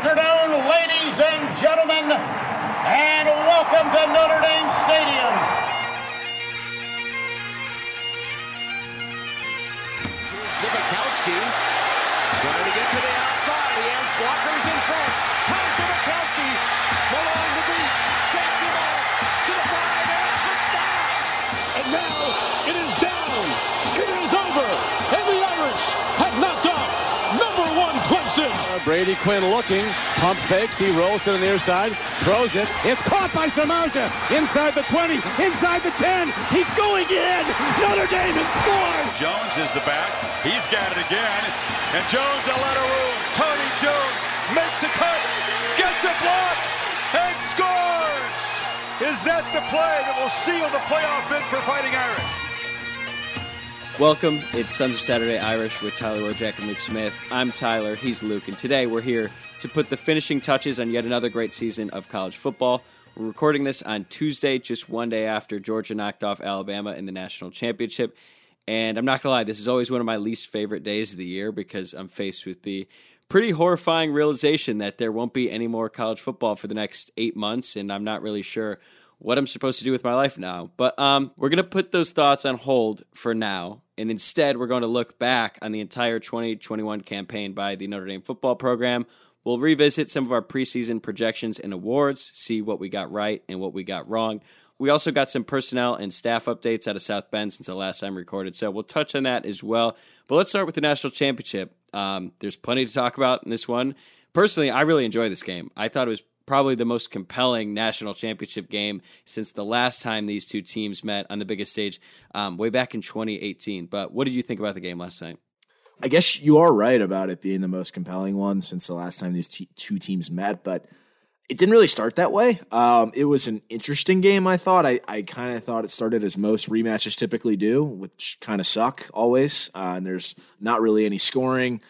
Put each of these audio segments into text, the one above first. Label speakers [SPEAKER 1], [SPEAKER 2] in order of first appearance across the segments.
[SPEAKER 1] afternoon, ladies and gentlemen, and welcome to Notre Dame Stadium.
[SPEAKER 2] Zibikowski trying to get to the outside. He has blockers in front.
[SPEAKER 3] Brady Quinn looking, pump fakes, he rolls to the near side, throws it. It's caught by Samardzija inside the 20, inside the 10. He's going in. Notre Dame has scored.
[SPEAKER 4] Jones is the back. He's got it again. And Jones a let room. Tony Jones makes a cut, gets a block, and scores. Is that the play that will seal the playoff bid for Fighting Irish?
[SPEAKER 5] Welcome. It's Sons of Saturday Irish with Tyler Wojak and Luke Smith. I'm Tyler. He's Luke. And today we're here to put the finishing touches on yet another great season of college football. We're recording this on Tuesday, just one day after Georgia knocked off Alabama in the national championship. And I'm not going to lie, this is always one of my least favorite days of the year because I'm faced with the pretty horrifying realization that there won't be any more college football for the next eight months. And I'm not really sure what I'm supposed to do with my life now. But um, we're going to put those thoughts on hold for now. And instead, we're going to look back on the entire 2021 campaign by the Notre Dame football program. We'll revisit some of our preseason projections and awards, see what we got right and what we got wrong. We also got some personnel and staff updates out of South Bend since the last time recorded, so we'll touch on that as well. But let's start with the national championship. Um, there's plenty to talk about in this one. Personally, I really enjoy this game. I thought it was probably the most compelling national championship game since the last time these two teams met on the biggest stage um, way back in 2018. But what did you think about the game last night?
[SPEAKER 6] I guess you are right about it being the most compelling one since the last time these t- two teams met, but it didn't really start that way. Um, it was an interesting game, I thought. I, I kind of thought it started as most rematches typically do, which kind of suck always. Uh, and there's not really any scoring.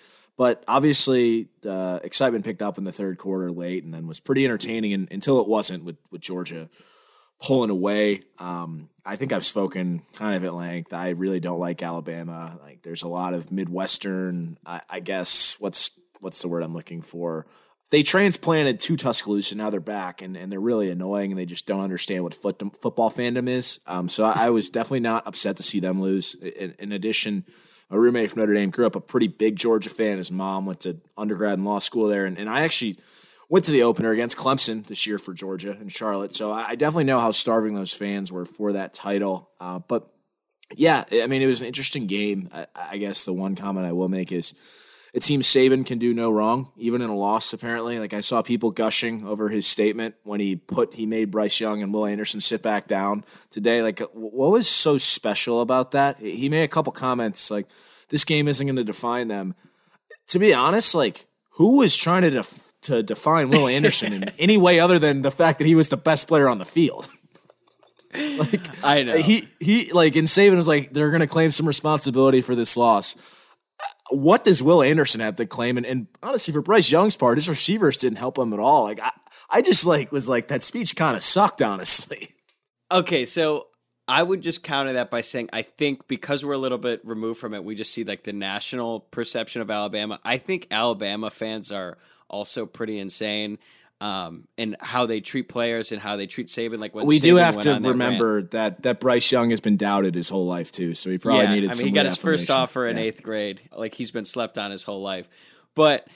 [SPEAKER 6] But obviously, the excitement picked up in the third quarter late and then was pretty entertaining and, until it wasn't with, with Georgia pulling away. Um, I think I've spoken kind of at length. I really don't like Alabama. Like, there's a lot of Midwestern, I, I guess, what's what's the word I'm looking for? They transplanted to Tuscaloosa. Now they're back, and, and they're really annoying, and they just don't understand what foot, football fandom is. Um, so I, I was definitely not upset to see them lose. In, in addition, my roommate from Notre Dame grew up a pretty big Georgia fan. His mom went to undergrad and law school there, and, and I actually went to the opener against Clemson this year for Georgia and Charlotte. So I, definitely know how starving those fans were for that title. Uh, but yeah, I mean, it was an interesting game. I, I, guess the one comment I will make is it seems Saban can do no wrong, even in a loss. Apparently, like I saw people gushing over his statement when he put he made Bryce Young and Will Anderson sit back down today. Like, what was so special about that? He made a couple comments like, "This game isn't going to define them." To be honest, like, who was trying to def- to define Will Anderson in any way other than the fact that he was the best player on the field?
[SPEAKER 5] like, I know
[SPEAKER 6] he he like in Saban was like they're going to claim some responsibility for this loss what does Will Anderson have to claim? And, and, honestly, for Bryce Young's part, his receivers didn't help him at all. Like I, I just like was like that speech kind of sucked, honestly.
[SPEAKER 5] Okay, so I would just counter that by saying I think because we're a little bit removed from it, we just see like the national perception of Alabama. I think Alabama fans are also pretty insane um, and how they treat players and how they treat Saban. Like when
[SPEAKER 6] we
[SPEAKER 5] Saban
[SPEAKER 6] do have to
[SPEAKER 5] that
[SPEAKER 6] remember
[SPEAKER 5] rant.
[SPEAKER 6] that that Bryce Young has been doubted his whole life too, so he probably
[SPEAKER 5] yeah,
[SPEAKER 6] needed.
[SPEAKER 5] I mean, he got his first offer in
[SPEAKER 6] yeah.
[SPEAKER 5] eighth grade. Like he's been slept on his whole life, but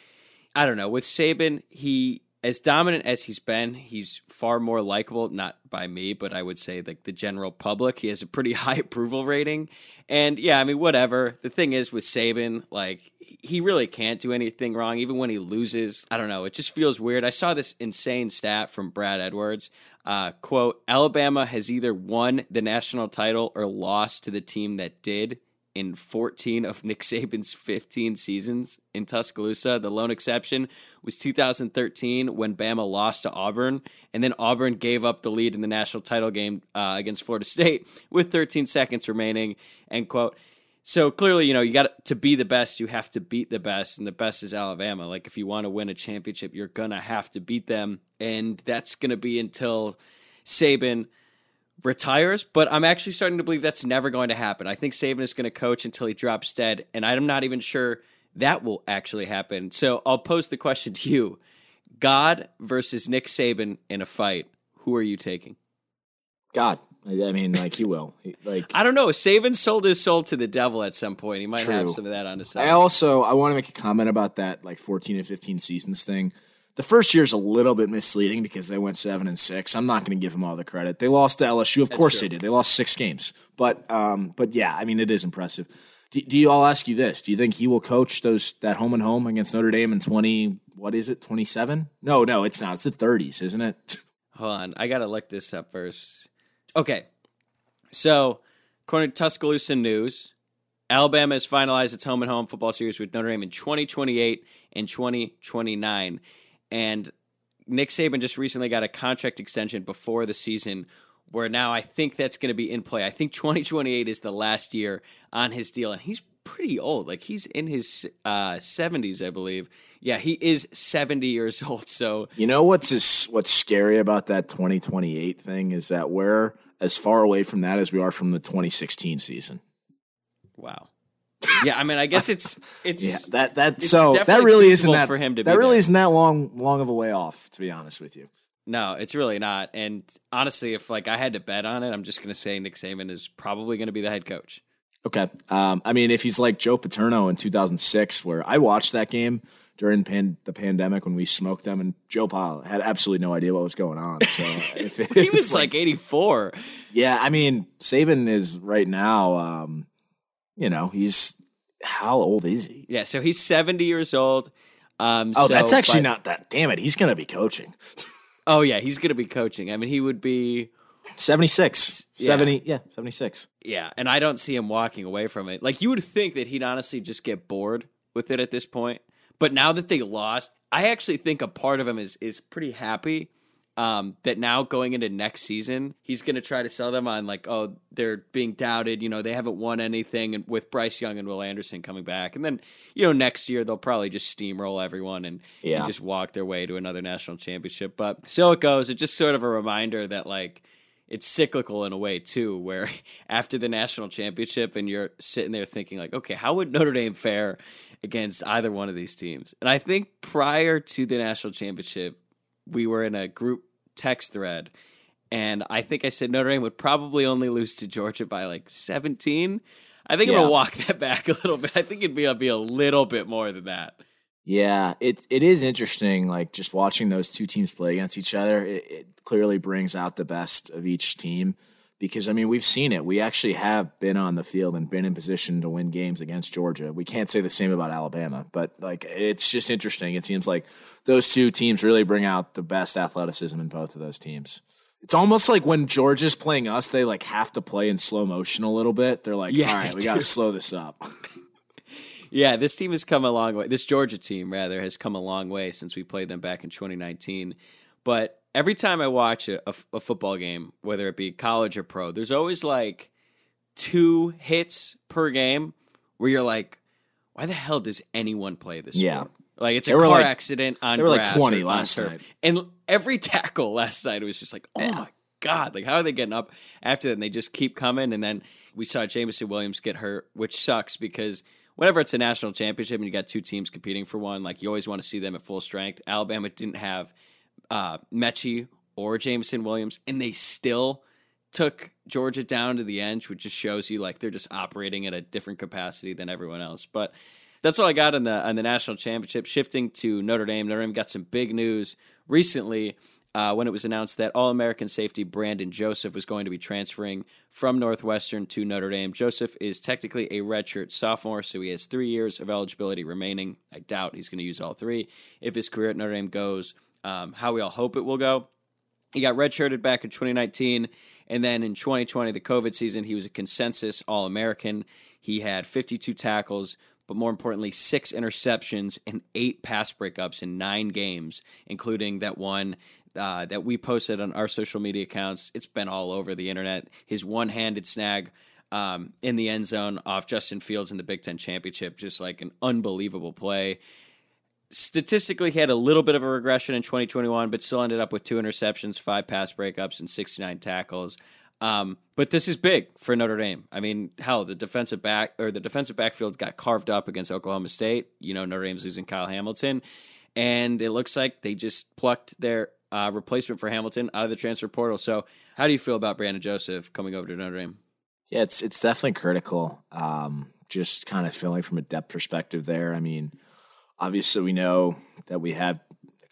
[SPEAKER 5] I don't know. With Saban, he as dominant as he's been, he's far more likable. Not by me, but I would say like the general public. He has a pretty high approval rating, and yeah, I mean, whatever. The thing is with Saban, like he really can't do anything wrong, even when he loses. I don't know. It just feels weird. I saw this insane stat from Brad Edwards. Uh, quote: Alabama has either won the national title or lost to the team that did in 14 of Nick Saban's 15 seasons in Tuscaloosa. The lone exception was 2013 when Bama lost to Auburn, and then Auburn gave up the lead in the national title game uh, against Florida State with 13 seconds remaining. End quote. So clearly, you know, you got to be the best, you have to beat the best, and the best is Alabama. Like if you want to win a championship, you're gonna have to beat them, and that's gonna be until Saban retires. But I'm actually starting to believe that's never going to happen. I think Saban is going to coach until he drops dead, and I'm not even sure that will actually happen. So I'll pose the question to you: God versus Nick Saban in a fight. Who are you taking?
[SPEAKER 6] God, I mean, like he will. Like
[SPEAKER 5] I don't know. Saban sold his soul to the devil at some point. He might have some of that on his side.
[SPEAKER 6] I also I want to make a comment about that like 14 and 15 seasons thing. The first year's a little bit misleading because they went seven and six. I'm not going to give them all the credit. They lost to LSU, of course
[SPEAKER 5] true.
[SPEAKER 6] they did. They lost six games, but um, but yeah, I mean it is impressive. Do, do you? I'll ask you this: Do you think he will coach those that home and home against Notre Dame in 20? What is it? 27? No, no, it's not. It's the 30s, isn't it?
[SPEAKER 5] Hold on. I got to look this up first. Okay. So, according to Tuscaloosa News, Alabama has finalized its home and home football series with Notre Dame in 2028 and 2029. And Nick Saban just recently got a contract extension before the season where now I think that's going to be in play. I think 2028 is the last year on his deal. And he's pretty old. Like he's in his uh, 70s, I believe. Yeah, he is 70 years old. So
[SPEAKER 6] You know what's is, what's scary about that 2028 thing is that we're as far away from that as we are from the 2016 season.
[SPEAKER 5] Wow. Yeah, I mean, I guess it's it's
[SPEAKER 6] Yeah, that that
[SPEAKER 5] It's
[SPEAKER 6] so that really isn't that
[SPEAKER 5] for him to
[SPEAKER 6] that really
[SPEAKER 5] there.
[SPEAKER 6] isn't that long long of a way off. To be honest with you,
[SPEAKER 5] no, it's really not. And honestly, if like I had to bet on it, I'm just gonna say Nick Saban is probably gonna be the head coach.
[SPEAKER 6] okay. Um, I mean, if he's like Joe Paterno in 2006, where I watched that game during pan- the pandemic when we smoked them, and Joe Pa had absolutely no idea what was going on. So it,
[SPEAKER 5] He was
[SPEAKER 6] it's
[SPEAKER 5] like 84.
[SPEAKER 6] yeah, I mean, Saban is right now. Um, you know, he's how old is he?
[SPEAKER 5] Yeah, so he's 70 years old. Um,
[SPEAKER 6] Oh,
[SPEAKER 5] so-
[SPEAKER 6] that's actually
[SPEAKER 5] but-
[SPEAKER 6] not that. Damn it, he's gonna be coaching.
[SPEAKER 5] Oh yeah, he's gonna be coaching. I mean, he would be.
[SPEAKER 6] 76,
[SPEAKER 5] Yeah.
[SPEAKER 6] 70, yeah, 76.
[SPEAKER 5] Yeah, and I don't see him walking away from it. Like you would think that he'd honestly just get bored with it at this point. But now that they lost, I actually think a part of him is is pretty happy um, that now going into next season, he's going to try to sell them on like, oh, they're being doubted. You know, they haven't won anything, and with Bryce Young and Will Anderson coming back, and then you know next year they'll probably just steamroll everyone and, and just walk their way to another national championship. But so it goes. It's just sort of a reminder that like it's cyclical in a way too, where after the national championship and you're sitting there thinking like, okay, how would Notre Dame fare against either one of these teams? And I think prior to the national championship, we were in a group text thread, and I think I said Notre Dame would probably only lose to Georgia by like 17. I think I'm gonna walk that back a little bit. I think it'd be, be a little bit more than that.
[SPEAKER 6] Yeah, it it is interesting. Like just watching those two teams play against each other, it, it clearly brings out the best of each team. Because I mean, we've seen it. We actually have been on the field and been in position to win games against Georgia. We can't say the same about Alabama, but like it's just interesting. It seems like those two teams really bring out the best athleticism in both of those teams. It's almost like when Georgia's playing us, they like have to play in slow motion a little bit. They're like,
[SPEAKER 5] Yeah,
[SPEAKER 6] all right, we got to slow this up.
[SPEAKER 5] Yeah, this team has come a long way. This Georgia team, rather, has come a long way since we played them back in 2019. But every time I watch a football game, whether it be college or pro, there's always like two hits per game where you're like, why the hell does anyone play this
[SPEAKER 6] Yeah.
[SPEAKER 5] sport? Like it's a car
[SPEAKER 6] like-
[SPEAKER 5] accident on
[SPEAKER 6] there were like 20 last
[SPEAKER 5] turf.
[SPEAKER 6] night.
[SPEAKER 5] And every tackle last night it was just like, oh my god, like how are they getting up after that? And they just keep coming. And then we saw Jameson Williams get hurt, which sucks because whenever it's a national championship and you got two teams competing for one, like you always want to see them at full strength. Alabama didn't have uh, Metchie or Jameson Williams, and they still took Georgia down to the end, which just shows you like they're just operating at a different capacity than everyone else. But that's all I got on the on the national championship. Shifting to Notre Dame, Notre Dame got some big news recently uh, when it was announced that All American safety Brandon Joseph was going to be transferring from Northwestern to Notre Dame. Joseph is technically a redshirt sophomore, so he has three years of eligibility remaining. I doubt he's going to use all three if his career at Notre Dame goes um, how we all hope it will go. He got redshirted back in 2019, and then in 2020, the COVID season, he was a consensus All American. He had 52 tackles, but more importantly, six interceptions and eight pass breakups in nine games, including that one uh, that we posted on our social media accounts. It's been all over the internet. His one handed snag um, in the end zone off Justin Fields in the Big Ten championship, just like an unbelievable play statistically he had a little bit of a regression in 2021 but still ended up with two interceptions five pass breakups and 69 tackles um, but this is big for notre dame i mean hell the defensive back or the defensive backfield got carved up against oklahoma state you know notre dame's losing kyle hamilton and it looks like they just plucked their uh, replacement for Hamilton out of the transfer portal. So, how do you feel about Brandon Joseph coming over to Notre Dame?
[SPEAKER 6] Yeah, it's it's definitely critical. Um, just kind of feeling from a depth perspective there. I mean, obviously we know that we have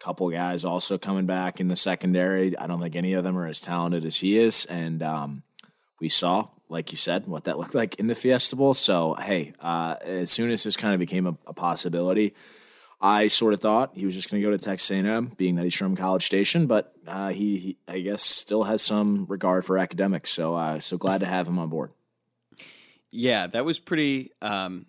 [SPEAKER 6] couple guys also coming back in the secondary. I don't think any of them are as talented as he is, and um, we saw, like you said, what that looked like in the Fiesta Bowl. So hey, uh, as soon as this kind of became a, a possibility. I sort of thought he was just going to go to Texas A&M, being that he's from College Station, but uh, he, he, I guess, still has some regard for academics. So, uh, so glad to have him on board.
[SPEAKER 5] Yeah, that was pretty. Um,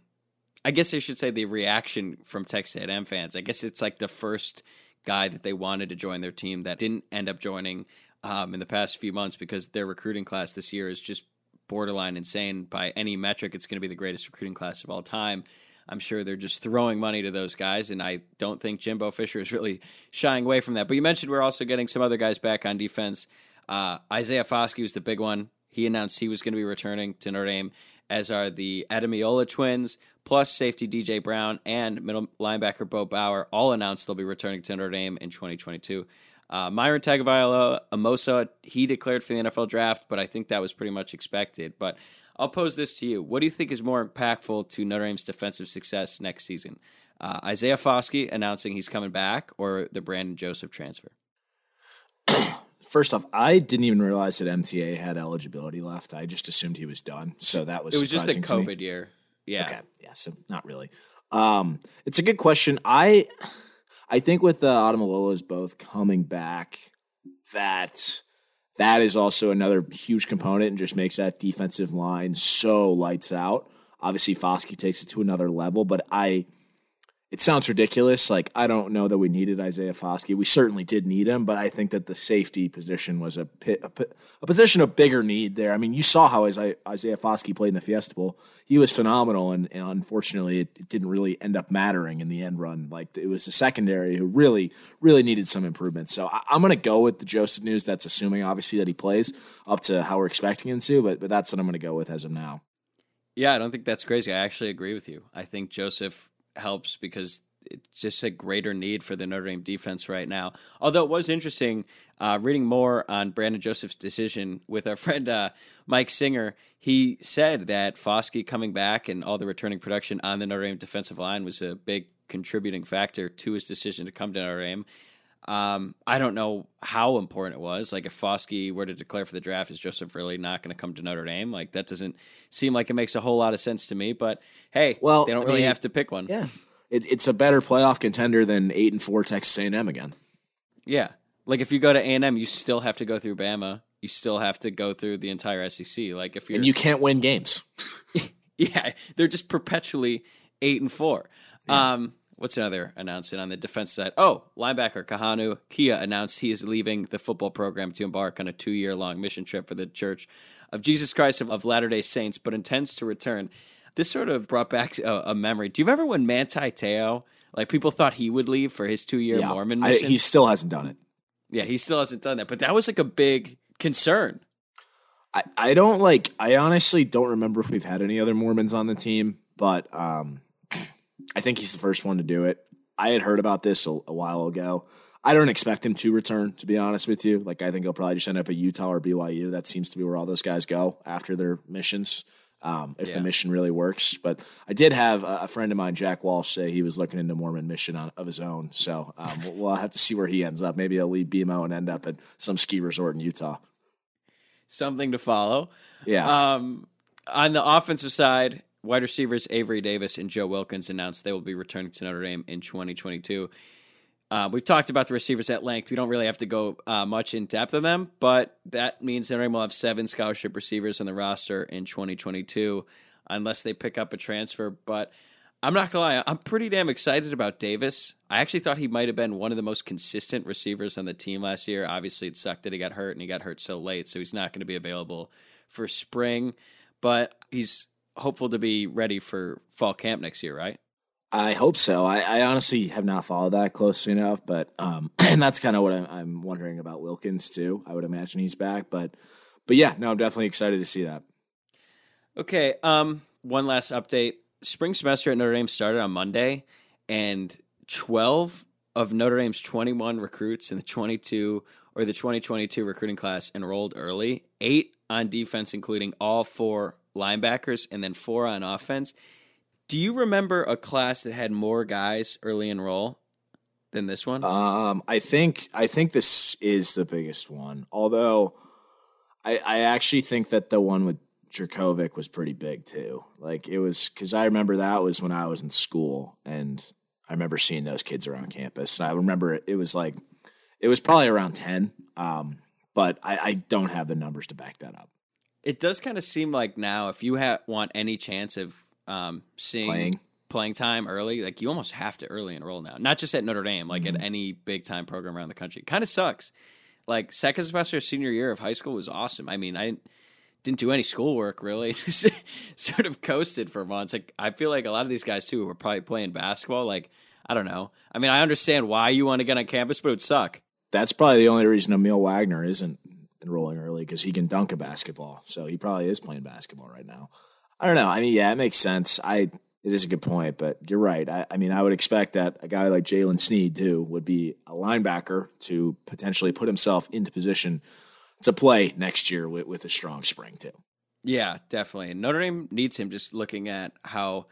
[SPEAKER 5] I guess I should say the reaction from Texas A&M fans. I guess it's like the first guy that they wanted to join their team that didn't end up joining um, in the past few months because their recruiting class this year is just borderline insane by any metric. It's going to be the greatest recruiting class of all time. I'm sure they're just throwing money to those guys, and I don't think Jimbo Fisher is really shying away from that. But you mentioned we're also getting some other guys back on defense. Uh, Isaiah Foskey was the big one. He announced he was going to be returning to Notre Dame, as are the Ademilola twins, plus safety DJ Brown and middle linebacker Bo Bauer. All announced they'll be returning to Notre Dame in 2022. Uh, Myron Tagovailoa, Amosa, he declared for the NFL draft, but I think that was pretty much expected. But I'll pose this to you. What do you think is more impactful to Notre Dame's defensive success next season? Uh, Isaiah Foskey announcing he's coming back or the Brandon Joseph transfer?
[SPEAKER 6] First off, I didn't even realize that MTA had eligibility left. I just assumed he was done. So that was
[SPEAKER 5] it was just the COVID year. Yeah.
[SPEAKER 6] Okay. Yeah. So not really. Um, it's a good question. I I think with the Ademilolas both coming back, that that is also another huge component and just makes that defensive line so lights out. Obviously, Foskey takes it to another level, but I it sounds ridiculous. Like I don't know that we needed Isaiah Foskey. We certainly did need him, but I think that the safety position was a a, a position of bigger need there. I mean, you saw how Isaiah, Foskey played in the Fiesta Bowl. He was phenomenal, and, and unfortunately, it, it didn't really end up mattering in the end run. Like it was the secondary who really, really needed some improvement. So I, I'm going to go with the Joseph news. That's assuming obviously that he plays up to how we're expecting him to, but but that's what I'm going to go with as of now.
[SPEAKER 5] Yeah, I don't think that's crazy. I actually agree with you. I think Joseph helps because it's just a greater need for the Notre Dame defense right now. Although it was interesting uh, reading more on Brandon Joseph's decision with our friend uh, Mike Singer. He said that Foskey coming back and all the returning production on the Notre Dame defensive line was a big contributing factor to his decision to come to Notre Dame. Um, I don't know how important it was. Like if Foskey were to declare for the draft, is Joseph really not going to come to Notre Dame? Like that doesn't seem like it makes a whole lot of sense to me. But hey,
[SPEAKER 6] Well,
[SPEAKER 5] they don't
[SPEAKER 6] I
[SPEAKER 5] really
[SPEAKER 6] mean,
[SPEAKER 5] have to pick one.
[SPEAKER 6] Yeah, it, it's a better playoff contender than eight and four Texas A&M again.
[SPEAKER 5] Yeah. Like if you go to A and M, you still have to go through Bama. You still have to go through the entire SEC. Like if you're,
[SPEAKER 6] And you can't win games.
[SPEAKER 5] yeah, they're just perpetually eight and four. Um, what's another announcement on the defense side? Oh, linebacker Kahanu Kia announced he is leaving the football program to embark on a two-year long mission trip for the Church of Jesus Christ of, of Latter Day Saints, but intends to return. This sort of brought back a, a memory. Do you remember when Manti Teo, like people thought he would leave for his two-year
[SPEAKER 6] Yeah,
[SPEAKER 5] Mormon
[SPEAKER 6] I- he still hasn't done it.
[SPEAKER 5] yeah, he still hasn't done that, but that was like a big concern.
[SPEAKER 6] I, I don't like I honestly don't remember if we've had any other Mormons on the team, but um I think he's the first one to do it. I had heard about this a, a while ago. I don't expect him to return, to be honest with you. Like I think he'll probably just end up at Utah or BYU. That seems to be where all those guys go after their missions. Um, if
[SPEAKER 5] Yeah.
[SPEAKER 6] the mission really works, but I did have a, a friend of mine, Jack Walsh, say he was looking into Mormon mission on, of his own. So um, we'll, we'll have to see where he ends up. Maybe he'll leave BMO and end up at some ski resort in Utah.
[SPEAKER 5] Something to follow.
[SPEAKER 6] Yeah.
[SPEAKER 5] Um, on the offensive side, wide receivers Avery Davis and Joe Wilkins announced they will be returning to Notre Dame in 2022. Uh, we've talked about the receivers at length. We don't really have to go uh, much in depth of them, but that means Notre Dame will have seven scholarship receivers on the roster in 2022, unless they pick up a transfer. But I'm not gonna lie, I'm pretty damn excited about Davis. I actually thought he might have been one of the most consistent receivers on the team last year. Obviously, it sucked that he got hurt and he got hurt so late, so he's not going to be available for spring. But he's hopeful to be ready for fall camp next year, right?
[SPEAKER 6] I hope so. I, I honestly have not followed that closely enough, but um, and that's kind of what I'm, I'm wondering about Wilkins too. I would imagine he's back, but but yeah, no, I'm definitely excited to see that.
[SPEAKER 5] Okay. Um. One last update. Spring semester at Notre Dame started on Monday, and twelve of Notre Dame's 21 recruits in the 22 or the 2022 recruiting class enrolled early, eight on defense, including all four linebackers, and then four on offense. Do you remember a class that had more guys early in enroll than this one?
[SPEAKER 6] Um, I think I think this is the biggest one. Although I, I actually think that the one with Jurkovec was pretty big too. Like it was because I remember that was when I was in school, and I remember seeing those kids around campus. And I remember it, it was like it was probably around ten, um, but I, I don't have the numbers to back that up.
[SPEAKER 5] It does kind of seem like now, if you ha- want any chance of um, seeing
[SPEAKER 6] Playing.
[SPEAKER 5] playing time early, like you almost have to early enroll now. Not just at Notre Dame, like
[SPEAKER 6] Mm-hmm.
[SPEAKER 5] at any big time program around the country. Kind of sucks. Like second semester senior year of high school was awesome. I mean, I didn't didn't do any schoolwork really. Just sort of coasted for months. Like I feel like a lot of these guys too were probably playing basketball. Like I don't know. I mean, I understand why you want to get on campus, but it would suck.
[SPEAKER 6] That's probably the only reason Aamil Wagner isn't enrolling early because he can dunk a basketball. So he probably is playing basketball right now. I don't know. I mean, yeah, it makes sense. I it is a good point, but you're right. I, I mean, I would expect that a guy like Jaylen Sneed too would be a linebacker to potentially put himself into position to play next year with, with a strong spring too.
[SPEAKER 5] Yeah, definitely. And Notre Dame needs him. Just looking at how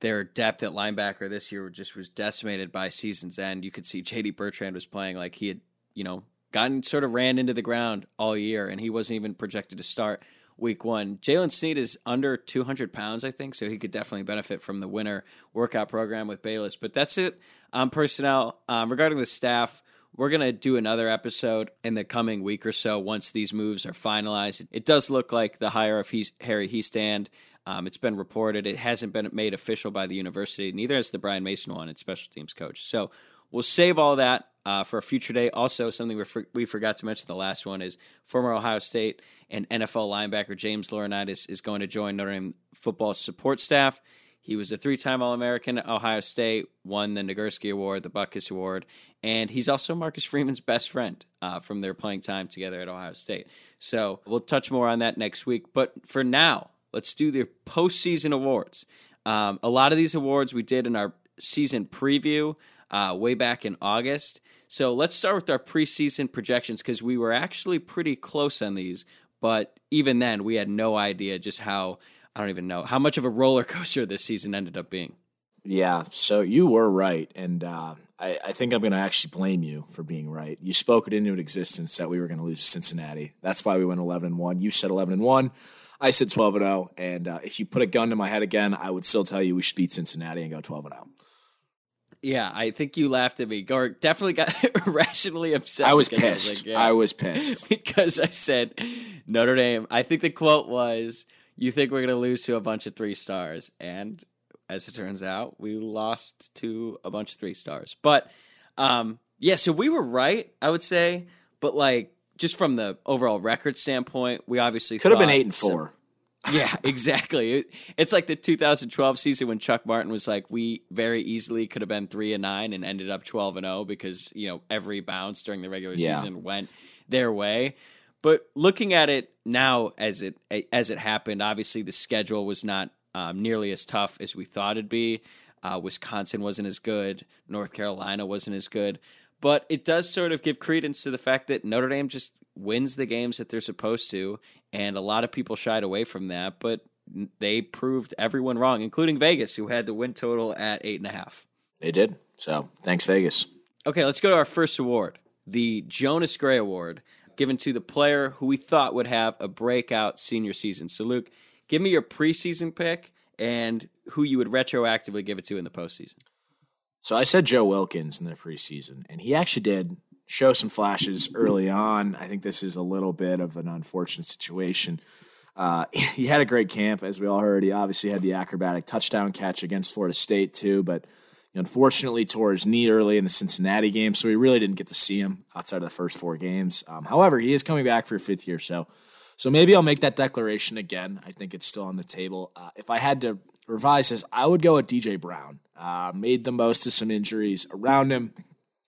[SPEAKER 5] their depth at linebacker this year just was decimated by season's end. You could see J.D. Bertrand was playing like he had, you know, gotten sort of ran into the ground all year, and he wasn't even projected to start week one. Jaylen Sneed is under 200 pounds, I think, so he could definitely benefit from the winter workout program with Balis. But that's it on personnel. Um, regarding the staff, we're going to do another episode in the coming week or so once these moves are finalized. It does look like the hire of Hees- Harry Hiestand. Um, it's been reported. It hasn't been made official by the university. Neither has the Brian Mason one, its special teams coach. So we'll save all that uh, for a future day. Also, something we, for- we forgot to mention the last one is former Ohio State and NFL linebacker James Laurinaitis is going to join Notre Dame football support staff. He was a three-time All-American at Ohio State, won the Nagurski Award, the Butkus Award, and he's also Marcus Freeman's best friend uh, from their playing time together at Ohio State. So we'll touch more on that next week. But for now, let's do the postseason awards. Um, a lot of these awards we did in our season preview uh, way back in August. So let's start with our preseason projections because we were actually pretty close on these, but even then we had no idea just how I don't even know how much of a roller coaster this season ended up being.
[SPEAKER 6] Yeah, so you were right, and uh, I, I think I'm going to actually blame you for being right. You spoke it into existence that we were going to lose to Cincinnati. That's why we went 11 and one. You said 11 and one. I said 12 and 0. And uh, if you put a gun to my head again, I would still tell you we should beat Cincinnati and go 12 and oh. 0.
[SPEAKER 5] Yeah, I think you laughed at me. Or definitely got irrationally upset.
[SPEAKER 6] I was pissed.
[SPEAKER 5] like, yeah.
[SPEAKER 6] I was pissed.
[SPEAKER 5] because I said Notre Dame. I think the quote was, "You think we're going to lose to a bunch of three stars?" And as it turns out, we lost to a bunch of three stars. But um, yeah, so we were right, I would say. But like, just from the overall record standpoint, we obviously
[SPEAKER 6] Could have been 8 and
[SPEAKER 5] some-
[SPEAKER 6] 4.
[SPEAKER 5] Yeah, exactly. It- It's like the 2012 season when Chuck Martin was like, we very easily could have been three and nine and ended up 12 and 0 because you know every bounce during the regular
[SPEAKER 6] Yeah.
[SPEAKER 5] season went their way. But looking at it now as it as it happened, obviously the schedule was not um, nearly as tough as we thought it'd be. Uh, Wisconsin wasn't as good. North Carolina wasn't as good. But it does sort of give credence to the fact that Notre Dame just wins the games that they're supposed to, and a lot of people shied away from that. But they proved everyone wrong, including Vegas, who had the win total at eight and a half.
[SPEAKER 6] They did. So thanks, Vegas.
[SPEAKER 5] Okay, let's go to our first award, the Jonas Gray Award, given to the player who we thought would have a breakout senior season. So, Luke, give me your preseason pick and who you would retroactively give it to in the postseason.
[SPEAKER 6] So I said Joe Wilkins in the preseason, and he actually did show some flashes early on. I think this is a little bit of an unfortunate situation. Uh, he had a great camp, as we all heard. He obviously had the acrobatic touchdown catch against Florida State too, but unfortunately tore his knee early in the Cincinnati game, so we really didn't get to see him outside of the first four games. Um, however, he is coming back for a fifth year, so so maybe I'll make that declaration again. I think it's still on the table. Uh, if I had to revise this, I would go with DJ Brown. Uh, made the most of some injuries around him.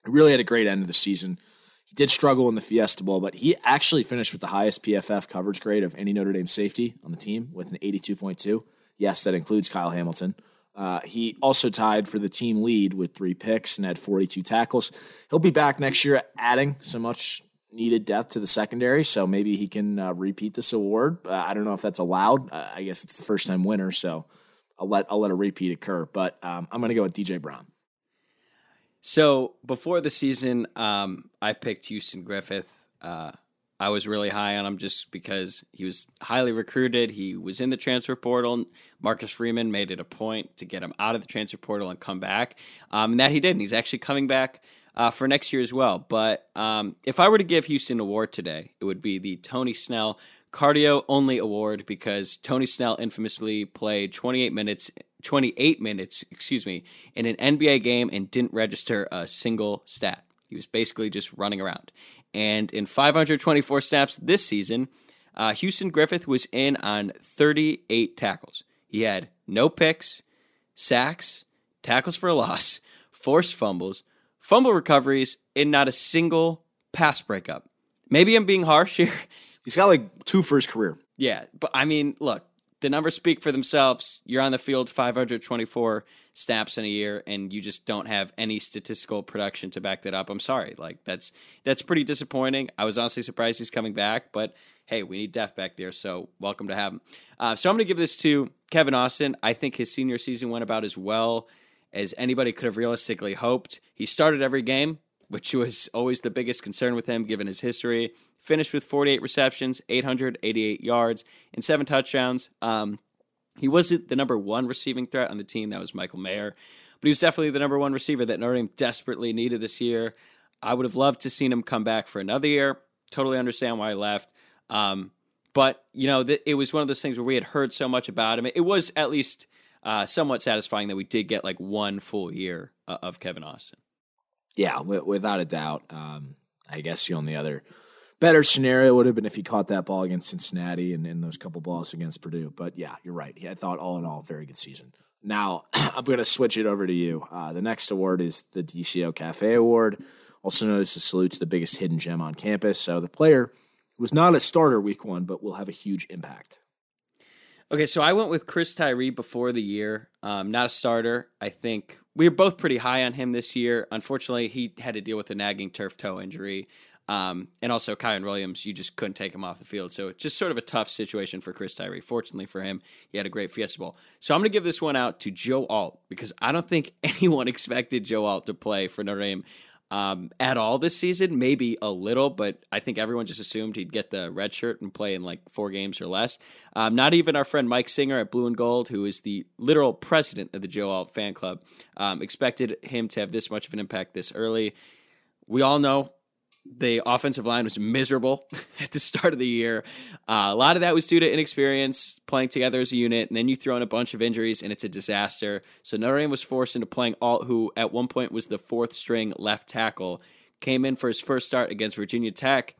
[SPEAKER 6] Really had a great end of the season. He did struggle in the Fiesta Bowl, but he actually finished with the highest PFF coverage grade of any Notre Dame safety on the team with an 82.2. Yes, that includes Kyle Hamilton. Uh, he also tied for the team lead with three picks and had 42 tackles. He'll be back next year, adding so much needed depth to the secondary. So maybe he can uh, repeat this award. Uh, I don't know if that's allowed. Uh, I guess it's the first time winner, so I'll let I'll let a repeat occur. But um, I'm going to go with DJ Brown.
[SPEAKER 5] So before the season, um, I picked Houston Griffith. Uh, I was really high on him just because he was highly recruited. He was in the transfer portal. Marcus Freeman made it a point to get him out of the transfer portal and come back. Um, and that he did. And he's actually coming back uh, for next year as well. But um, if I were to give Houston an award today, it would be the Tony Snell Cardio Only Award because Tony Snell infamously played 28 minutes 28 minutes, excuse me, in an NBA game and didn't register a single stat. He was basically just running around. And in 524 snaps this season, uh, Houston Griffith was in on 38 tackles. He had no picks, sacks, tackles for a loss, forced fumbles, fumble recoveries, and not a single pass breakup. Maybe I'm being harsh here.
[SPEAKER 6] He's got like two for his career.
[SPEAKER 5] Yeah, but I mean, look, the numbers speak for themselves. You're on the field 524 snaps in a year, and you just don't have any statistical production to back that up. I'm sorry, like that's that's pretty disappointing. I was honestly surprised he's coming back, but hey, we need depth back there, so welcome to have him. Uh, so I'm going to give this to Kevin Austin. I think his senior season went about as well as anybody could have realistically hoped. He started every game, which was always the biggest concern with him given his history finished with 48 receptions, 888 yards, and seven touchdowns. Um, he wasn't the number one receiving threat on the team. That was Michael Mayer. But he was definitely the number one receiver that Notre Dame desperately needed this year. I would have loved to seen him come back for another year. Totally understand why he left. Um, but, you know, th- it was one of those things where we had heard so much about him. It was at least uh, somewhat satisfying that we did get like one full year uh, of Kevin Austin.
[SPEAKER 6] Yeah, w- without a doubt. Um, I guess the only other – better scenario would have been if he caught that ball against Cincinnati and, those couple balls against Purdue. But yeah, you're right. I thought all in all, very good season. Now I'm going to switch it over to you. Uh, the next award is the DCO Cafe Award, also known as a salute to the biggest hidden gem on campus. So the player was not a starter week one, but will have a huge impact.
[SPEAKER 5] Okay, so I went with Chris Tyree before the year. Um, not a starter. I think we were both pretty high on him this year. Unfortunately, he had to deal with a nagging turf toe injury. Um, and also Kyren Williams, you just couldn't take him off the field. So it's just sort of a tough situation for Chris Tyree. Fortunately for him, he had a great Fiesta Bowl. So I'm going to give this one out to Joe Alt because I don't think anyone expected Joe Alt to play for Notre Dame um, at all this season. Maybe a little, but I think everyone just assumed he'd get the red shirt and play in like four games or less. Um, not even our friend Mike Singer at Blue and Gold, who is the literal president of the Joe Alt fan club, um, expected him to have this much of an impact this early. We all know the offensive line was miserable at the start of the year. Uh, a lot of that was due to inexperience, playing together as a unit, and then you throw in a bunch of injuries, and it's a disaster. So Notre Dame was forced into playing Alt, who at one point was the fourth string left tackle, came in for his first start against Virginia Tech,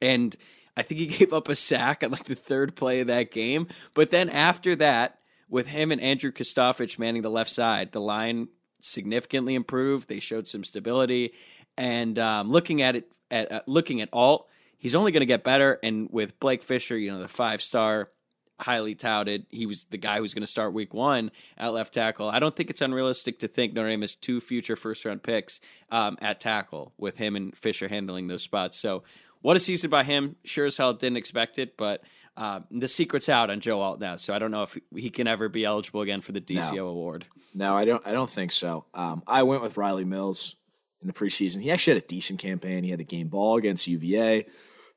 [SPEAKER 5] and I think he gave up a sack on like the third play of that game. But then after that, with him and Andrew Kristofic manning the left side, the line significantly improved. They showed some stability and um, looking at it, at uh, looking at Alt, he's only going to get better. And with Blake Fisher, you know, the five star, highly touted, he was the guy who's going to start week one at left tackle. I don't think it's unrealistic to think Notre Dame has two future first round picks um, at tackle with him and Fisher handling those spots. So, what a season by him. Sure as hell didn't expect it, but. Uh, the secret's out on Joe Alt now, so I don't know if he can ever be eligible again for the DCO no. award.
[SPEAKER 6] No, I don't. I don't think so. Um, I went with Riley Mills in the preseason. He actually had a decent campaign. He had a game ball against UVA,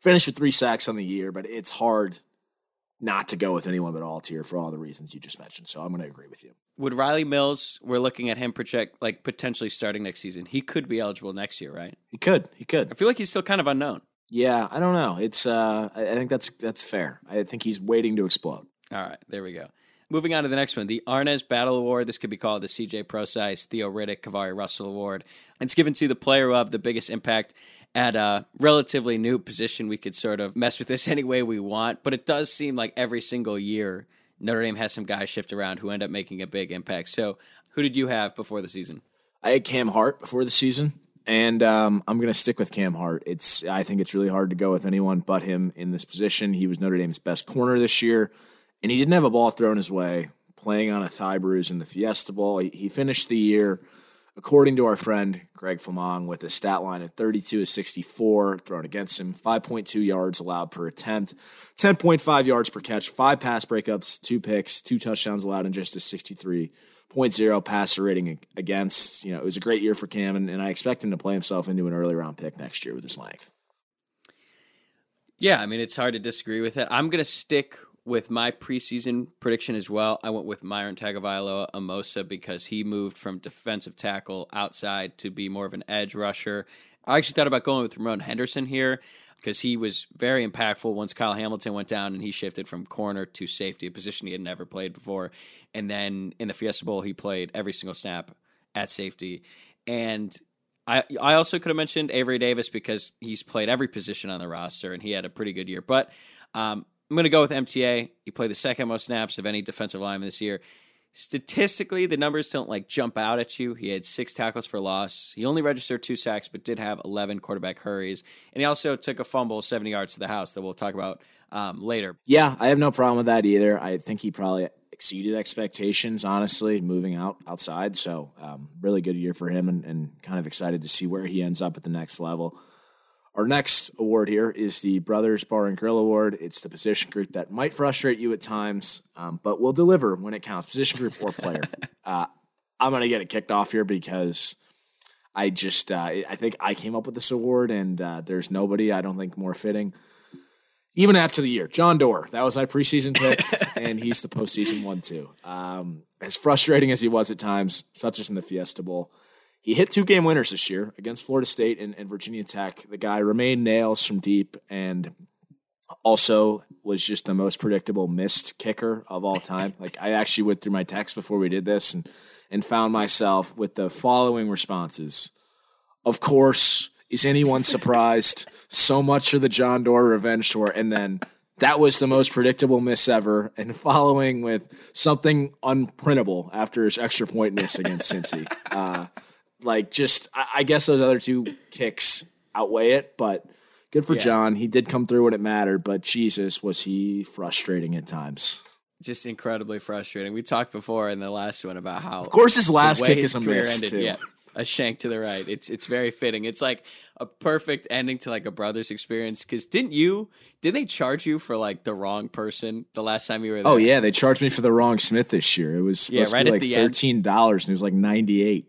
[SPEAKER 6] finished with three sacks on the year, but it's hard not to go with anyone but Alt here for all the reasons you just mentioned. So I'm going to agree with you.
[SPEAKER 5] Would Riley Mills, we're looking at him project like potentially starting next season. He could be eligible next year, right?
[SPEAKER 6] He could. He could.
[SPEAKER 5] I feel like he's still kind of unknown.
[SPEAKER 6] Yeah, I don't know. It's uh I think that's that's fair. I think he's waiting to explode.
[SPEAKER 5] All right, there we go. Moving on to the next one, the Arnaz Battle Award. This could be called the CJ Prosise, Theo Riddick, KeiVarae Russell Award. It's given to the player who have the biggest impact at a relatively new position. We could sort of mess with this any way we want, but it does seem like every single year Notre Dame has some guys shift around who end up making a big impact. So, who did you have before the season?
[SPEAKER 6] I had Cam Hart before the season, and um, I'm going to stick with Cam Hart. It's I think it's really hard to go with anyone but him in this position. He was Notre Dame's best corner this year, and he didn't have a ball thrown his way playing on a thigh bruise in the Fiesta Bowl. He, he finished the year, according to our friend Greg Flammang, with a stat line of 32 to 64 thrown against him, 5.2 yards allowed per attempt, 10.5 yards per catch, five pass breakups, two picks, two touchdowns allowed, and just a 63.0 passer rating against. You know, it was a great year for Cam, and, and I expect him to play himself into an early round pick next year with his length.
[SPEAKER 5] Yeah, I mean, it's hard to disagree with it. I'm going to stick with my preseason prediction as well. I went with Myron Tagovailoa Amosa because he moved from defensive tackle outside to be more of an edge rusher. I actually thought about going with Ramon Henderson here because he was very impactful once Kyle Hamilton went down and he shifted from corner to safety, a position he had never played before. And then in the Fiesta Bowl, he played every single snap at safety. And I I also could have mentioned Avery Davis because he's played every position on the roster and he had a pretty good year. But um, I'm going to go with MTA. He played the second most snaps of any defensive lineman this year. Statistically, the numbers don't like jump out at you. He had six tackles for loss. He only registered two sacks, but did have 11 quarterback hurries. And he also took a fumble 70 yards to the house that we'll talk about um, later.
[SPEAKER 6] Yeah, I have no problem with that either. I think he probably exceeded expectations, honestly, moving out outside. So, um, really good year for him and, and kind of excited to see where he ends up at the next level. Our next award here is the Brothers Bar and Grill Award. It's the position group that might frustrate you at times, um, but will deliver when it counts. Position group or player. uh, I'm going to get it kicked off here because I just uh, I think I came up with this award, and uh, there's nobody I don't think more fitting. Even after the year, John Doerer, that was my preseason pick, and he's the postseason one too. Um, as frustrating as he was at times, such as in the Fiesta Bowl, he hit two game winners this year against Florida State and, and Virginia Tech. The guy remained nails from deep and also was just the most predictable missed kicker of all time. like I actually went through my text before we did this and and found myself with the following responses. Of course, is anyone surprised? so much for the John Doerer revenge tour, and then that was the most predictable miss ever, and following with something unprintable after his extra point miss against Cincy. Uh, like just I, I guess those other two kicks outweigh it, but good for
[SPEAKER 5] Yeah.
[SPEAKER 6] John. He did come through when it mattered, but Jesus was he frustrating at times.
[SPEAKER 5] Just incredibly frustrating. We talked before in the last one about how,
[SPEAKER 6] Of course, his last kick
[SPEAKER 5] his
[SPEAKER 6] is a miss
[SPEAKER 5] ended,
[SPEAKER 6] too.
[SPEAKER 5] Yeah, a shank to the right. It's it's very fitting. It's like a perfect ending to like a brothers experience. Because didn't you? Did they charge you for like the wrong person the last time you were oh, there?
[SPEAKER 6] Oh yeah, they charged me for the wrong Smith this year. It was
[SPEAKER 5] Yeah, right at
[SPEAKER 6] like
[SPEAKER 5] the
[SPEAKER 6] thirteen dollars, and it was like ninety eight.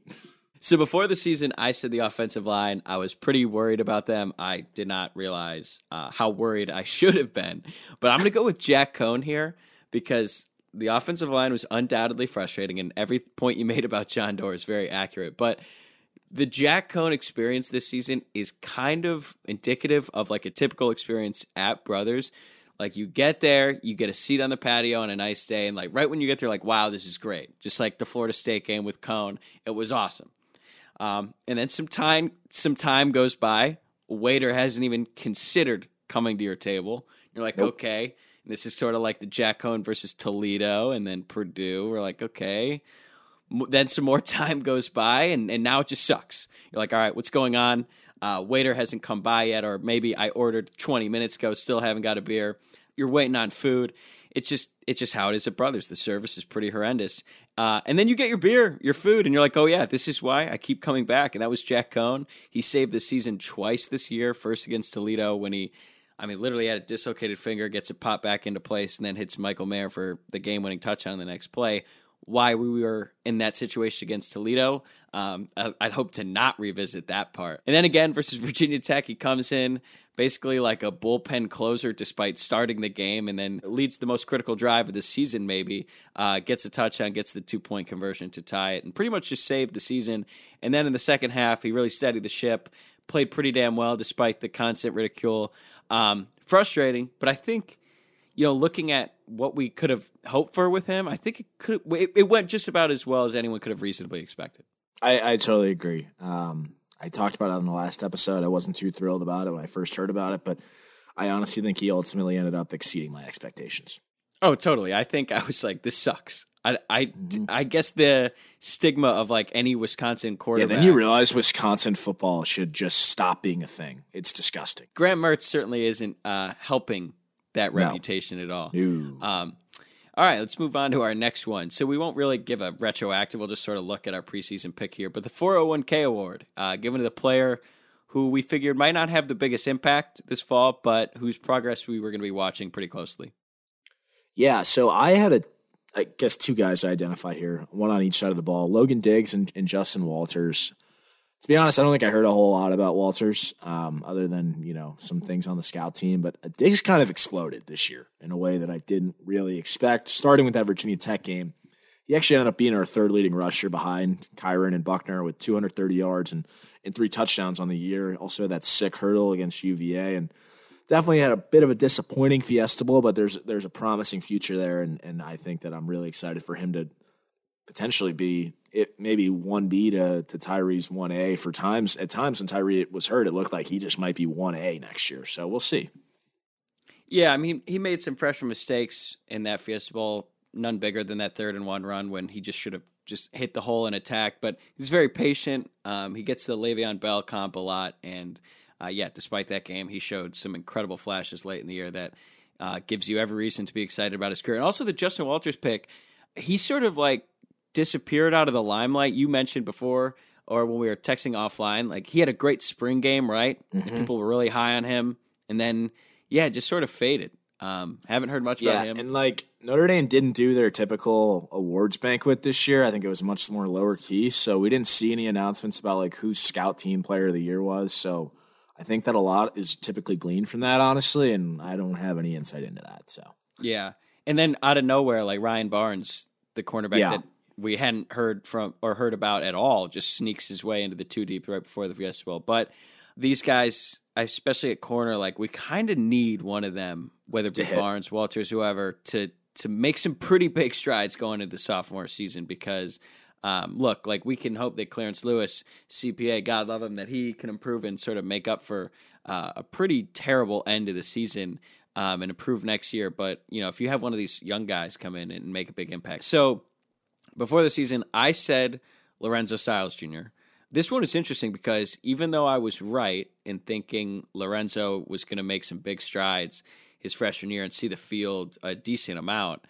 [SPEAKER 5] So before the season, I said the offensive line. I was pretty worried about them. I did not realize uh, how worried I should have been. But I'm going to go with Jack Coan here because the offensive line was undoubtedly frustrating, and every point you made about John Doerer is very accurate. But the Jack Coan experience this season is kind of indicative of like a typical experience at Brothers. Like you get there, you get a seat on the patio on a nice day, and like right when you get there, like wow, this is great. Just like the Florida State game with Coan, it was awesome. Um, and then some time some time goes by. A waiter hasn't even considered coming to your table. You're like, okay. And this is sort of like the Jack Coan versus Toledo, and then Purdue. We're like, okay. M- Then some more time goes by, and, and now it just sucks. You're like, all right, what's going on? Uh, waiter hasn't come by yet, or maybe I ordered 20 minutes ago, still haven't got a beer. You're waiting on food. It's just it's just how it is at Brothers. The service is pretty horrendous. Uh, and then you get your beer, your food, and you're like, oh yeah, this is why I keep coming back. And that was Jack Coan. He saved the season twice this year. First against Toledo when he, I mean, literally had a dislocated finger, gets it popped back into place, and then hits Michael Mayer for the game-winning touchdown the next play. Why we were in that situation against Toledo, um, I'd hope to not revisit that part. And then again versus Virginia Tech, he comes in basically like a bullpen closer despite starting the game and then leads the most critical drive of the season maybe uh, gets a touchdown gets the two point conversion to tie it and pretty much just saved the season. And then in the second half he really steadied the ship played pretty damn well despite the constant ridicule. Um, frustrating but i think you know looking at what we could have hoped for with him i think it could it, it went just about as well as anyone could have reasonably expected.
[SPEAKER 6] I, I totally agree. Um, I talked about it on the last episode. I wasn't too thrilled about it when I first heard about it, but I honestly think he ultimately ended up exceeding my expectations.
[SPEAKER 5] Oh, totally. I think I was like, this sucks. I, I, I guess the stigma of like any Wisconsin
[SPEAKER 6] Yeah,
[SPEAKER 5] quarterback.
[SPEAKER 6] then you realize Wisconsin football should just stop being a thing. It's disgusting.
[SPEAKER 5] Graham Mertz certainly isn't uh, helping that
[SPEAKER 6] No.
[SPEAKER 5] reputation at all.
[SPEAKER 6] Ew.
[SPEAKER 5] Um, All right, let's move on to our next one. So we won't really give a retroactive. We'll just sort of look at our preseason pick here. But the 401k award, uh, given to the player who we figured might not have the biggest impact this fall, but whose progress we were going to be watching pretty closely.
[SPEAKER 6] Yeah, so I had a, I guess two guys I identified here, one on each side of the ball, Logan Diggs and, and Justin Walters. To be honest, I don't think I heard a whole lot about Walters, um, other than you know some things on the scout team. But Diggs kind of exploded this year in a way that I didn't really expect. Starting with that Virginia Tech game, he actually ended up being our third leading rusher behind Kyren and Buchner with 230 yards and, and three touchdowns on the year. Also, that sick hurdle against UVA and definitely had a bit of a disappointing Fiesta Bowl, but there's there's a promising future there, and and I think that I'm really excited for him to potentially be it maybe one B to to Tyree's one A for times at times when Tyree was hurt, it looked like he just might be one A next year. So we'll see.
[SPEAKER 5] Yeah, I mean he made some pressure mistakes in that Fiesta Bowl, none bigger than that third and one run when he just should have just hit the hole and attack. But he's very patient. Um, he gets the Le'Veon Bell comp a lot, and uh, yeah, despite that game, he showed some incredible flashes late in the year that uh, gives you every reason to be excited about his career. And also the Justin Walters pick, he sort of like disappeared out of the limelight. You mentioned before, or when we were texting offline, like he had a great spring game, right? Mm-hmm. People were really high on him, and then yeah, just sort of faded. Um, haven't heard much
[SPEAKER 6] yeah,
[SPEAKER 5] about him.
[SPEAKER 6] And like Notre Dame didn't do their typical awards banquet this year. I think it was much more lower key. So we didn't see any announcements about like who scout team player of the year was. So I think that a lot is typically gleaned from that, honestly, and I don't have any insight into that. So
[SPEAKER 5] yeah. And then out of nowhere, like Ryan Barnes, the cornerback
[SPEAKER 6] Yeah.
[SPEAKER 5] that we hadn't heard from or heard about at all, just sneaks his way into the two deep right before the Fiesta Bowl. But these guys, especially at corner, like we kind of need one of them, whether it be. Barnes, Walters, whoever, to to make some pretty big strides going into the sophomore season because. Um, look, like we can hope that Clarence Lewis, CPA, God love him, that he can improve and sort of make up for uh, a pretty terrible end of the season um, and improve next year. But you know, if you have one of these young guys come in and make a big impact, so before the season, I said Lorenzo Styles Jr. This one is interesting because even though I was right in thinking Lorenzo was going to make some big strides his freshman year and see the field a decent amount,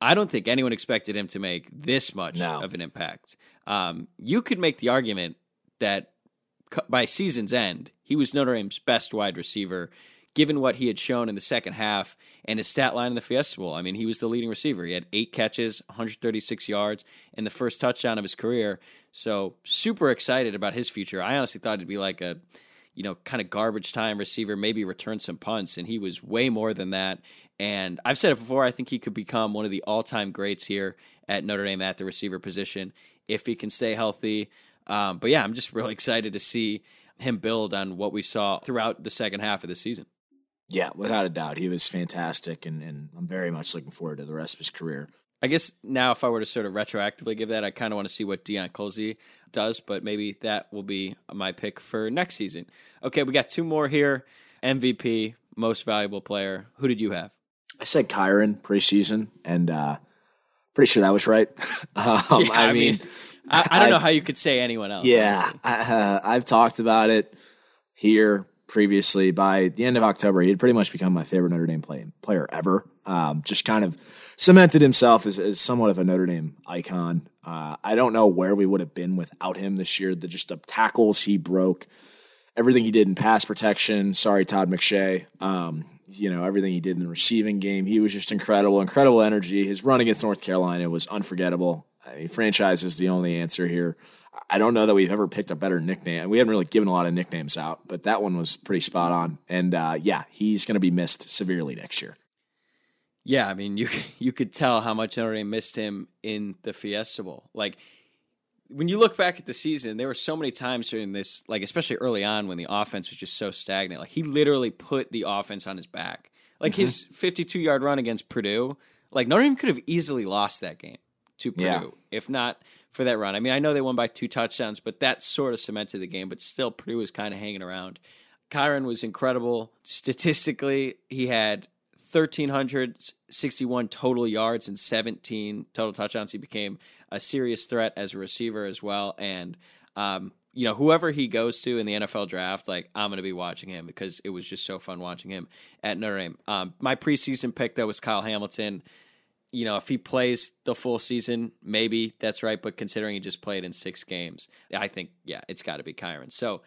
[SPEAKER 5] I don't think anyone expected him to make this much
[SPEAKER 6] No.
[SPEAKER 5] of an impact. Um, you could make the argument that by season's end, he was Notre Dame's best wide receiver, given what he had shown in the second half and his stat line in the Fiesta Bowl. I mean, he was the leading receiver. He had eight catches, 136 yards, and the first touchdown of his career. So super excited about his future. I honestly thought it'd be like a, you know, kind of garbage time receiver, maybe return some punts, and he was way more than that. And I've said it before, I think he could become one of the all time greats here at Notre Dame at the receiver position if he can stay healthy. Um, but yeah, I'm just really excited to see him build on what we saw throughout the second half of the season.
[SPEAKER 6] Yeah, without a doubt, he was fantastic, and, and I'm very much looking forward to the rest of his career.
[SPEAKER 5] I guess now, if I were to sort of retroactively give that, I kind of want to see what Deion Colzie does, but maybe that will be my pick for next season. Okay, we got two more here MVP, most valuable player. Who did you have?
[SPEAKER 6] I said Kyren preseason, and uh, pretty sure that was right. um,
[SPEAKER 5] Yeah,
[SPEAKER 6] I, mean,
[SPEAKER 5] I, I don't know
[SPEAKER 6] I've-
[SPEAKER 5] how you could say anyone else.
[SPEAKER 6] yeah. I, uh, I've talked about it here previously. By the end of October, he had pretty much become my favorite Notre Dame play, player ever. Um, just kind of cemented himself as, as somewhat of a Notre Dame icon. Uh, I don't know where we would have been without him this year. The just the tackles he broke, everything he did in pass protection. Sorry, Todd McShay. Um, you know everything he did in the receiving game. He was just incredible, incredible energy. His run against North Carolina was unforgettable. I mean, franchise is the only answer here. I don't know that we've ever picked a better nickname. We haven't really given a lot of nicknames out, but that one was pretty spot on. And uh, yeah, he's going to be missed severely next year.
[SPEAKER 5] Yeah, I mean, you you could tell how much Notre Dame missed him in the Fiesta Bowl. Like when you look back at the season, there were so many times during this, like especially early on when the offense was just so stagnant. Like he literally put the offense on his back. Like his 52 yard run against Purdue, like Notre Dame could have easily lost that game to Purdue
[SPEAKER 6] Yeah.
[SPEAKER 5] if not for that run. I mean, I know they won by two touchdowns, but that sort of cemented the game. But still, Purdue was kind of hanging around. Kyren was incredible. Statistically, he had 1,361 total yards and 17 total touchdowns. He became a serious threat as a receiver as well. And, um, you know, whoever he goes to in the NFL draft, like, I'm going to be watching him because it was just so fun watching him at Notre Dame. Um, my preseason pick, though, was Kyle Hamilton you know, if he plays the full season, maybe that's right. But considering he just played in six games, I think, yeah, it's got to be Kyren. So,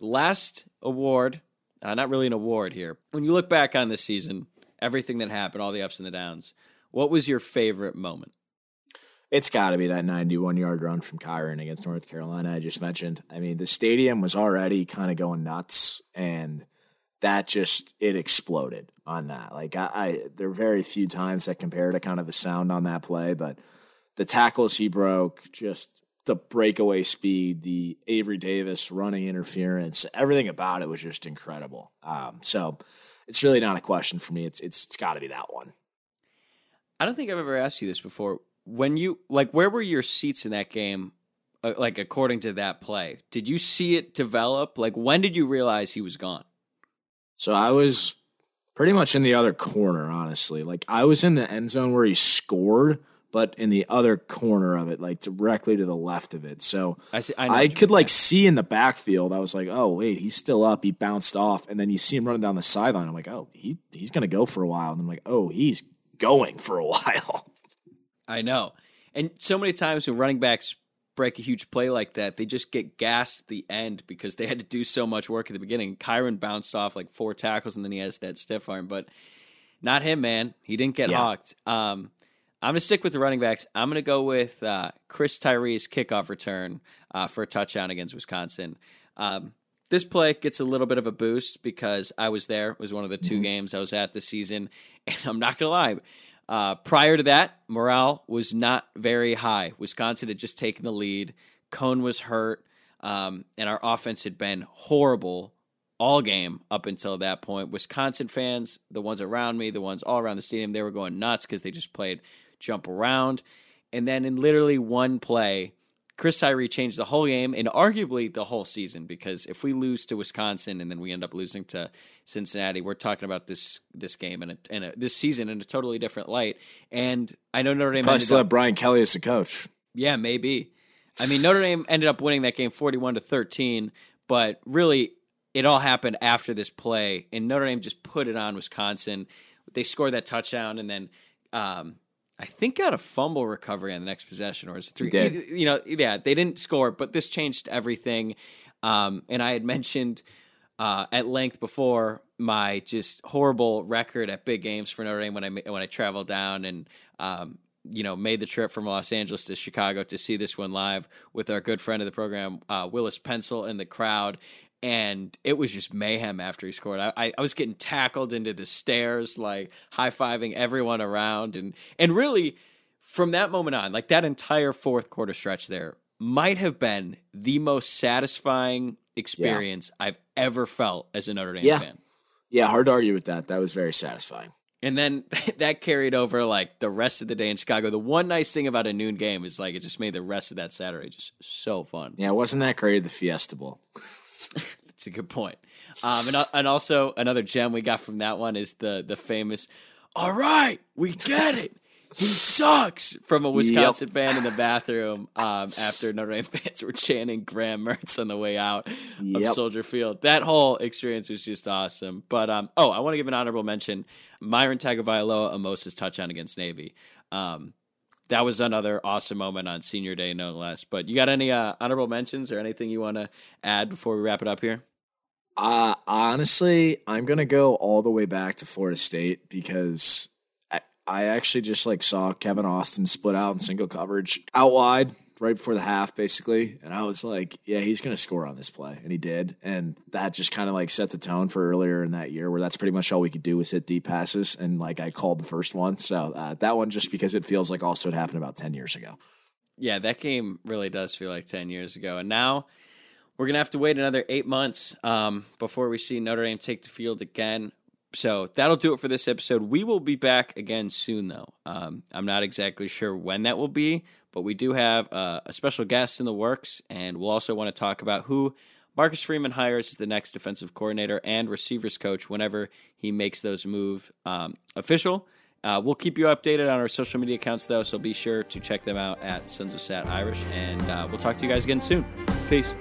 [SPEAKER 5] last award, uh, not really an award here. When you look back on this season, everything that happened, all the ups and the downs, what was your favorite moment?
[SPEAKER 6] It's got to be that 91 yard run from Kyren against North Carolina I just mentioned. I mean, the stadium was already kind of going nuts, and that just it exploded on that. Like I, I, there are very few times that compare to kind of the sound on that play, but the tackles he broke, just the breakaway speed, the Avery Davis running interference, everything about it was just incredible. Um, so it's really not a question for me. It's it's it's got to be that one.
[SPEAKER 5] I don't think I've ever asked you this before. When you like, where were your seats in that game? Uh, like according to that play, did you see it develop? Like, when did you realize he was gone?
[SPEAKER 6] So I was pretty much in the other corner, honestly. Like I was in the end zone where he scored, but in the other corner of it, like directly to the left of it. So
[SPEAKER 5] I, see,
[SPEAKER 6] I,
[SPEAKER 5] I
[SPEAKER 6] could like see in the backfield. I was like, oh wait, he's still up. He bounced off, and then you see him running down the sideline. I'm like, oh, he he's gonna go for a while. And I'm like, oh, he's going for a while.
[SPEAKER 5] I know. And so many times when running backs break a huge play like that, they just get gassed at the end because they had to do so much work at the beginning. Kyren bounced off like four tackles and then he has that stiff arm, but not him, man. He didn't get yeah. hawked. Um, I'm going to stick with the running backs. I'm going to go with uh, Chris Tyree's kickoff return uh, for a touchdown against Wisconsin. Um, this play gets a little bit of a boost because I was there. It was one of the 2 mm-hmm. games I was at this season. And I'm not going to lie, uh, prior to that, morale was not very high. Wisconsin had just taken the lead. Coan was hurt, um, and our offense had been horrible all game up until that point. Wisconsin fans, the ones around me, the ones all around the stadium, they were going nuts because they just played jump around. And then in literally one play, Chris Tyree changed the whole game and arguably the whole season because if we lose to Wisconsin and then we end up losing to Cincinnati, we're talking about this this game and a, this season in a totally different light. And I know Notre Dame
[SPEAKER 6] probably still up, have Brian Kelly as a coach.
[SPEAKER 5] Yeah, maybe. I mean, Notre Dame ended up winning that game forty-one to thirteen, but really, it all happened after this play, and Notre Dame just put it on Wisconsin. They scored that touchdown, and then um, I think got a fumble recovery on the next possession, or is it three? You know, yeah, they didn't score, but this changed everything. Um, and I had mentioned uh, at length before my just horrible record at big games for Notre Dame when I when I traveled down and um, you know made the trip from Los Angeles to Chicago to see this one live with our good friend of the program uh, Willis Pencil in the crowd, and it was just mayhem after he scored. I, I was getting tackled into the stairs, like high fiving everyone around, and and really from that moment on, like that entire fourth quarter stretch there might have been the most satisfying experience yeah. I've ever felt as a Notre Dame
[SPEAKER 6] yeah.
[SPEAKER 5] fan.
[SPEAKER 6] Yeah, hard to argue with that. That was very satisfying.
[SPEAKER 5] And then that carried over like the rest of the day in Chicago. The one nice thing about a noon game is like it just made the rest of that Saturday just so fun.
[SPEAKER 6] Yeah, wasn't that great the Fiesta Bowl?
[SPEAKER 5] That's a good point. Um, and and also another gem we got from that one is the the famous. All right, we get it. He sucks from a Wisconsin yep. fan in the bathroom um, after Notre Dame fans were chanting Graham Mertz on the way out yep. of Soldier Field. That whole experience was just awesome. But um, oh, I want to give an honorable mention: Myron Tagovailoa Amosa's touchdown against Navy. Um, that was another awesome moment on senior day, no less. But you got any uh, honorable mentions or anything you want to add before we wrap it up here?
[SPEAKER 6] Uh, honestly, I'm going to go all the way back to Florida State because I, actually just like saw Kevin Austin split out in single coverage out wide right before the half, basically. And I was like, yeah, he's going to score on this play. And he did. And that just kind of like set the tone for earlier in that year where that's pretty much all we could do was hit deep passes. And like I called the first one. So uh, that one, just because it feels like also it happened about 10 years ago.
[SPEAKER 5] Yeah, that game really does feel like 10 years ago. And now we're going to have to wait another eight months um, before we see Notre Dame take the field again. So that'll do it for this episode. We will be back again soon, though. Um, I'm not exactly sure when that will be, but we do have uh, a special guest in the works, and we'll also want to talk about who Marcus Freeman hires as the next defensive coordinator and receivers coach whenever he makes those moves um, official. Uh, we'll keep you updated on our social media accounts, though, so be sure to check them out at Sons of Sat Irish, and uh, we'll talk to you guys again soon. Peace.